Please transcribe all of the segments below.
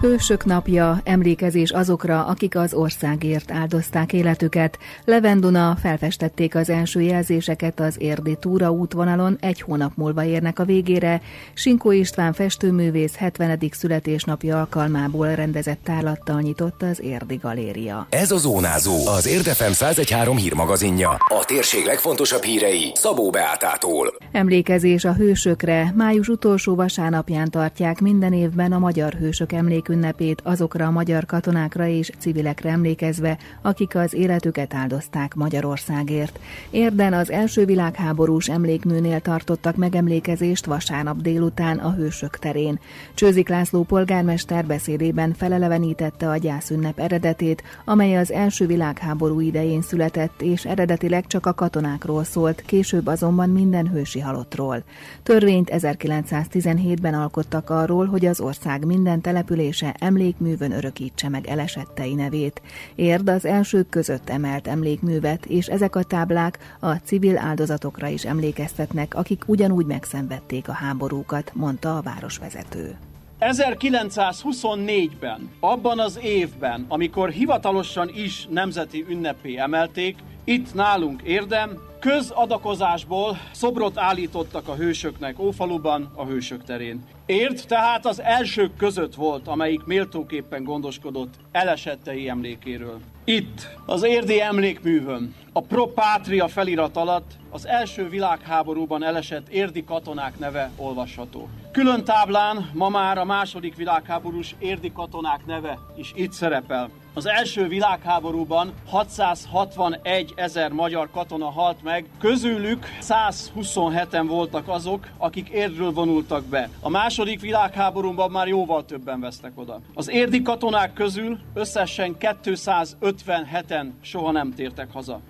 Hősök napja, emlékezés azokra, akik az országért áldozták életüket. Levenduna felfestették az első jelzéseket az érdi túra útvonalon, egy hónap múlva érnek a végére. Sinkó István festőművész 70. születésnapja alkalmából rendezett tárlattal nyitott az Érdi Galéria. Ez a Zónázó, az Érdefem 113 hírmagazinja. A térség legfontosabb hírei Szabó Beátától. Emlékezés a hősökre. Május utolsó vasárnapján tartják minden évben a magyar hősök emlék ünnepét azokra a magyar katonákra és civilekre emlékezve, akik az életüket áldozták Magyarországért. Érden az első világháborús emlékműnél tartottak megemlékezést vasárnap délután a Hősök terén. Csőzik László polgármester beszédében felelevenítette a gyászünnep eredetét, amely az első világháború idején született, és eredetileg csak a katonákról szólt, később azonban minden hősi halottról. Törvényt 1917-ben alkottak arról, hogy az ország minden település települése emlékművön örökítse meg elesettei nevét. Érd az elsők között emelt emlékművet, és ezek a táblák a civil áldozatokra is emlékeztetnek, akik ugyanúgy megszenvedték a háborúkat, mondta a városvezető. 1924-ben, abban az évben, amikor hivatalosan is nemzeti ünnepé emelték, itt nálunk érdem, közadakozásból szobrot állítottak a hősöknek Ófaluban, a hősök terén. Érd tehát az elsők között volt, amelyik méltóképpen gondoskodott elesettei emlékéről. Itt, az érdi emlékművön, a Pro Patria felirat alatt az első világháborúban elesett érdi katonák neve olvasható. Külön táblán ma már a második világháborús érdi katonák neve is itt szerepel. Az első világháborúban 661 ezer magyar katona halt meg, közülük 127-en voltak azok, akik érdről vonultak be. A második világháborúban már jóval többen vesztek oda. Az érdi katonák közül összesen 257-en soha nem tértek haza.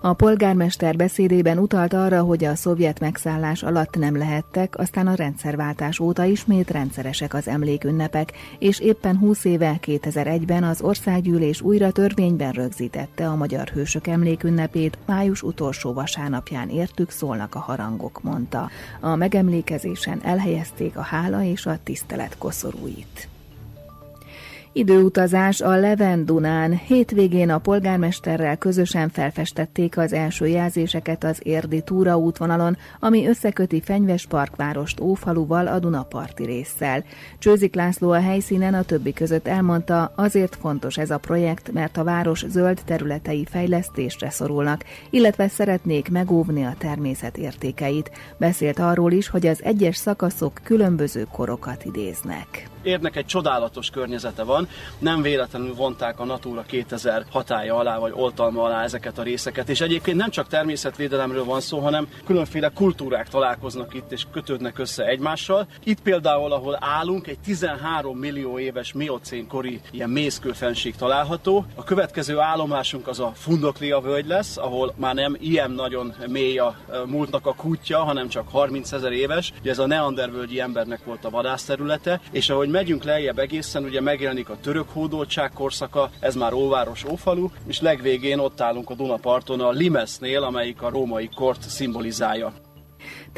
A polgármester beszédében utalt arra, hogy a szovjet megszállás alatt nem lehettek, aztán a rendszerváltás óta ismét rendszeresek az emlékünnepek, és éppen 20 éve 2001-ben az országgyűlés újra törvényben rögzítette a magyar hősök emlékünnepét, május utolsó vasárnapján értük szólnak a harangok, mondta. A megemlékezésen elhelyezték a hála és a tisztelet koszorúit. Időutazás a Leven Dunán. Hétvégén a polgármesterrel közösen felfestették az első jelzéseket az érdi túra útvonalon, ami összeköti Fenyves Parkvárost Ófaluval a Dunaparti résszel. Csőzik László a helyszínen a többi között elmondta, azért fontos ez a projekt, mert a város zöld területei fejlesztésre szorulnak, illetve szeretnék megóvni a természet értékeit. Beszélt arról is, hogy az egyes szakaszok különböző korokat idéznek. Érnek egy csodálatos környezete van, nem véletlenül vonták a Natura 2000 hatája alá, vagy oltalma alá ezeket a részeket, és egyébként nem csak természetvédelemről van szó, hanem különféle kultúrák találkoznak itt, és kötődnek össze egymással. Itt például, ahol állunk, egy 13 millió éves miocén kori ilyen mészkőfenség található. A következő állomásunk az a Fundoklia völgy lesz, ahol már nem ilyen nagyon mély a múltnak a kútja, hanem csak 30 ezer éves. Ugye ez a neandervölgyi embernek volt a vadászterülete, és ahogy megyünk lejjebb egészen, ugye megjelenik a török hódoltság korszaka, ez már Óváros Ófalu, és legvégén ott állunk a Dunaparton a Limesnél, amelyik a római kort szimbolizálja.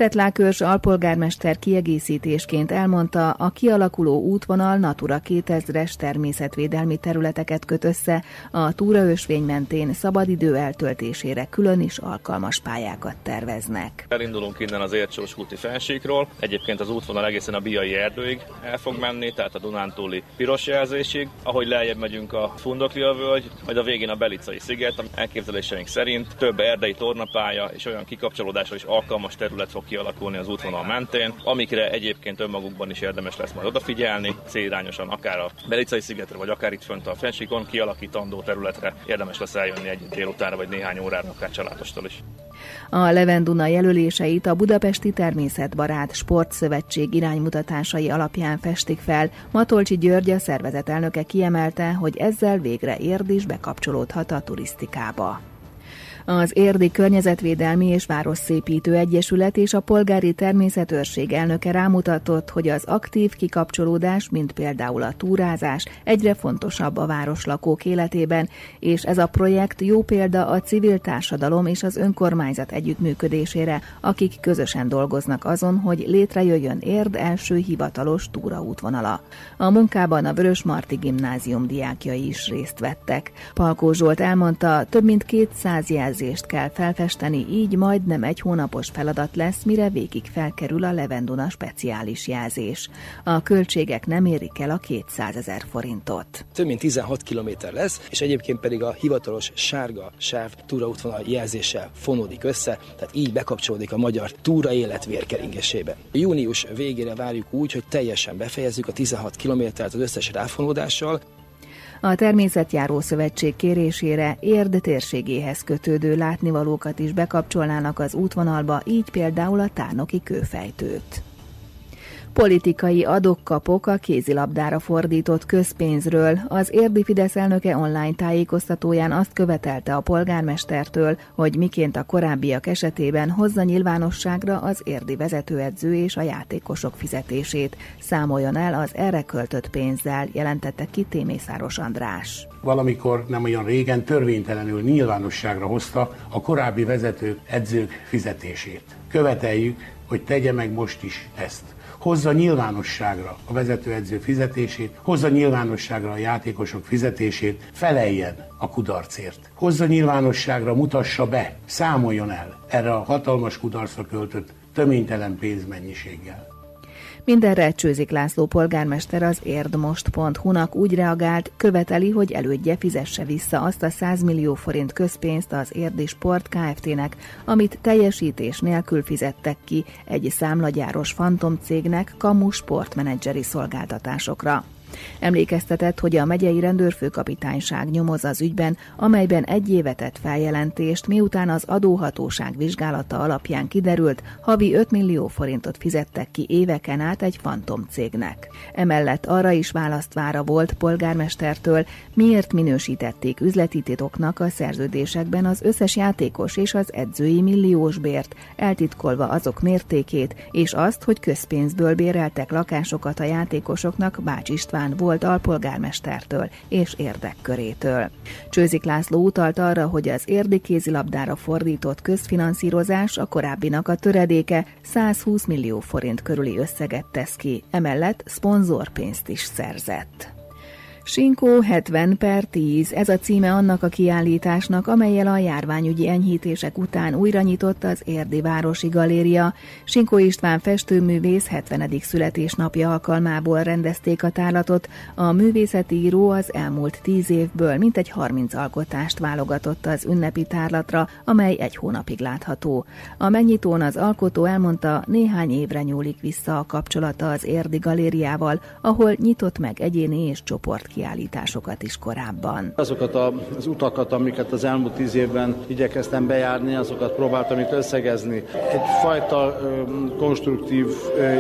Tetlákörs alpolgármester kiegészítésként elmondta, a kialakuló útvonal Natura 2000-es természetvédelmi területeket köt össze, a túraösvény mentén szabadidő eltöltésére külön is alkalmas pályákat terveznek. Elindulunk innen az Ércsós úti fensíkról, egyébként az útvonal egészen a Biai erdőig el fog menni, tehát a Dunántúli piros jelzésig, ahogy lejjebb megyünk a Fundoklia völgy, majd a végén a Belicai sziget, elképzeléseink szerint több erdei tornapálya és olyan kikapcsolódásra is alkalmas terület fog kialakulni az útvonal mentén, amikre egyébként önmagukban is érdemes lesz majd odafigyelni, célirányosan akár a Belicai szigetre, vagy akár itt fönt a Fensikon kialakítandó területre érdemes lesz eljönni egy délutánra, vagy néhány órára, akár családostól is. A Levenduna jelöléseit a Budapesti Természetbarát Sportszövetség iránymutatásai alapján festik fel. Matolcsi György a szervezet elnöke kiemelte, hogy ezzel végre Érd is bekapcsolódhat a turisztikába. Az Érdi Környezetvédelmi és Városszépítő Egyesület és a Polgári Természetőrség elnöke rámutatott, hogy az aktív kikapcsolódás, mint például a túrázás, egyre fontosabb a városlakók életében, és ez a projekt jó példa a civil társadalom és az önkormányzat együttműködésére, akik közösen dolgoznak azon, hogy létrejöjjön Érd első hivatalos túraútvonala. A munkában a Vörös Marti Gimnázium diákjai is részt vettek. Palkó Zsolt elmondta, több mint 200 jelzést kell felfesteni, így majdnem egy hónapos feladat lesz, mire végig felkerül a Levenduna speciális jelzés. A költségek nem érik el a 200 ezer forintot. Több mint 16 kilométer lesz, és egyébként pedig a hivatalos sárga sáv túraútvonal jelzéssel fonódik össze, tehát így bekapcsolódik a magyar túra élet vérkeringésébe. Június végére várjuk úgy, hogy teljesen befejezzük a 16 kilométert az összes ráfonódással, a Természetjáró Szövetség kérésére érd térségéhez kötődő látnivalókat is bekapcsolnának az útvonalba, így például a tárnoki kőfejtőt. Politikai adok-kapok a kézilabdára fordított közpénzről. Az érdi Fidesz elnöke online tájékoztatóján azt követelte a polgármestertől, hogy miként a korábbiak esetében hozza nyilvánosságra az érdi vezetőedző és a játékosok fizetését. Számoljon el az erre költött pénzzel, jelentette ki Témészáros András. Valamikor nem olyan régen törvénytelenül nyilvánosságra hozta a korábbi vezetők, edzők fizetését. Követeljük, hogy tegye meg most is ezt hozza nyilvánosságra a vezetőedző fizetését, hozza nyilvánosságra a játékosok fizetését, feleljen a kudarcért. Hozza nyilvánosságra, mutassa be, számoljon el erre a hatalmas kudarcra költött töménytelen pénzmennyiséggel. Mindenre Csőzik László polgármester az érdmost.hu-nak úgy reagált, követeli, hogy elődje fizesse vissza azt a 100 millió forint közpénzt az Érdi Sport Kft-nek, amit teljesítés nélkül fizettek ki egy számlagyáros fantomcégnek kamu sportmenedzseri szolgáltatásokra. Emlékeztetett, hogy a megyei rendőrfőkapitányság nyomoz az ügyben, amelyben egy évet tett feljelentést, miután az adóhatóság vizsgálata alapján kiderült, havi 5 millió forintot fizettek ki éveken át egy fantom cégnek. Emellett arra is választvára volt polgármestertől, miért minősítették üzleti titoknak a szerződésekben az összes játékos és az edzői milliós bért, eltitkolva azok mértékét, és azt, hogy közpénzből béreltek lakásokat a játékosoknak Bács István István volt alpolgármestertől és érdekkörétől. Csőzik László utalt arra, hogy az érdi kézilabdára fordított közfinanszírozás a korábbinak a töredéke 120 millió forint körüli összeget tesz ki, emellett szponzorpénzt is szerzett. Sinkó 70 per 10, ez a címe annak a kiállításnak, amelyel a járványügyi enyhítések után újra nyitott az Érdi Városi Galéria. Sinkó István festőművész 70. születésnapja alkalmából rendezték a tárlatot. A művészeti író az elmúlt 10 évből mintegy 30 alkotást válogatott az ünnepi tárlatra, amely egy hónapig látható. A megnyitón az alkotó elmondta, néhány évre nyúlik vissza a kapcsolata az Érdi Galériával, ahol nyitott meg egyéni és csoport kiállításokat is korábban. Azokat az utakat, amiket az elmúlt tíz évben igyekeztem bejárni, azokat próbáltam itt összegezni. Egyfajta konstruktív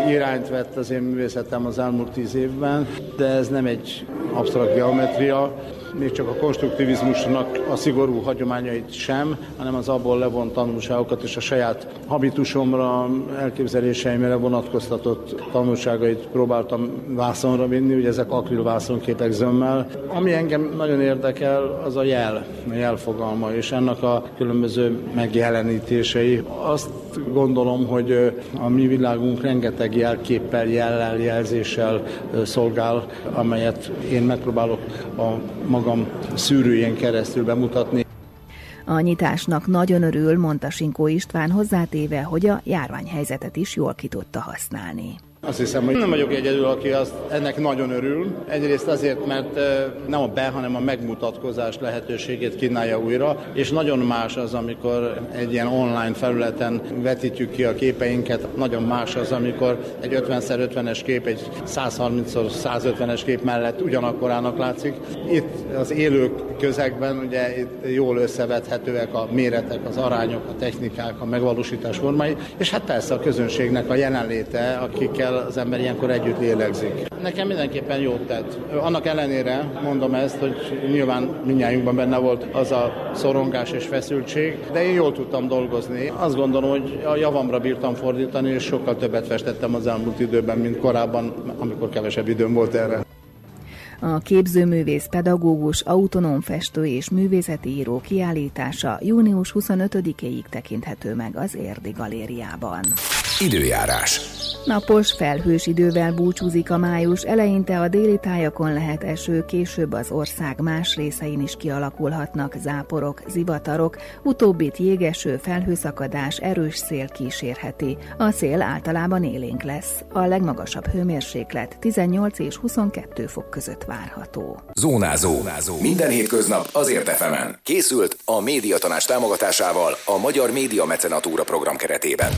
irányt vett az én művészetem az elmúlt tíz évben, de ez nem egy absztrakt geometria, még csak a konstruktivizmusnak a szigorú hagyományait sem, hanem az abból levont tanulságokat és a saját habitusomra, elképzeléseimre vonatkoztatott tanulságait próbáltam vászonra vinni, ugye ezek akril vászonképek zömmel. Ami engem nagyon érdekel, az a jel, a jelfogalma, és ennek a különböző megjelenítései. Azt gondolom, hogy a mi világunk rengeteg jelképpel, jellel, jelzéssel szolgál, amelyet én megpróbálok a magam szűrőjén keresztül bemutatni. A nyitásnak nagyon örül, mondta Sinkó István hozzátéve, hogy a járványhelyzetet is jól ki tudta használni. Azt hiszem, hogy nem vagyok egyedül, aki azt, ennek nagyon örül. Egyrészt azért, mert nem a be, hanem a megmutatkozás lehetőségét kínálja újra, és nagyon más az, amikor egy ilyen online felületen vetítjük ki a képeinket, nagyon más az, amikor egy 50x50-es kép egy 130x150-es kép mellett ugyanakkorának látszik. Itt az élő közegben ugye itt jól összevethetőek a méretek, az arányok, a technikák, a megvalósítás formái, és hát persze a közönségnek a jelenléte, akikkel akikkel az ember ilyenkor együtt lélegzik. Nekem mindenképpen jót tett. Annak ellenére mondom ezt, hogy nyilván minnyájunkban benne volt az a szorongás és feszültség, de én jól tudtam dolgozni. Azt gondolom, hogy a javamra bírtam fordítani, és sokkal többet festettem az elmúlt időben, mint korábban, amikor kevesebb időm volt erre. A képzőművész, pedagógus, autonóm festő és művészeti író kiállítása június 25-éig tekinthető meg az Érdi Galériában. Időjárás. Napos, felhős idővel búcsúzik a május, eleinte a déli tájakon lehet eső, később az ország más részein is kialakulhatnak záporok, zivatarok, utóbbit jégeső, felhőszakadás, erős szél kísérheti. A szél általában élénk lesz. A legmagasabb hőmérséklet 18 és 22 fok között várható. Zónázó. Zónázó. Minden hétköznap azért efemen. Készült a médiatanás támogatásával a Magyar Média Mecenatúra program keretében.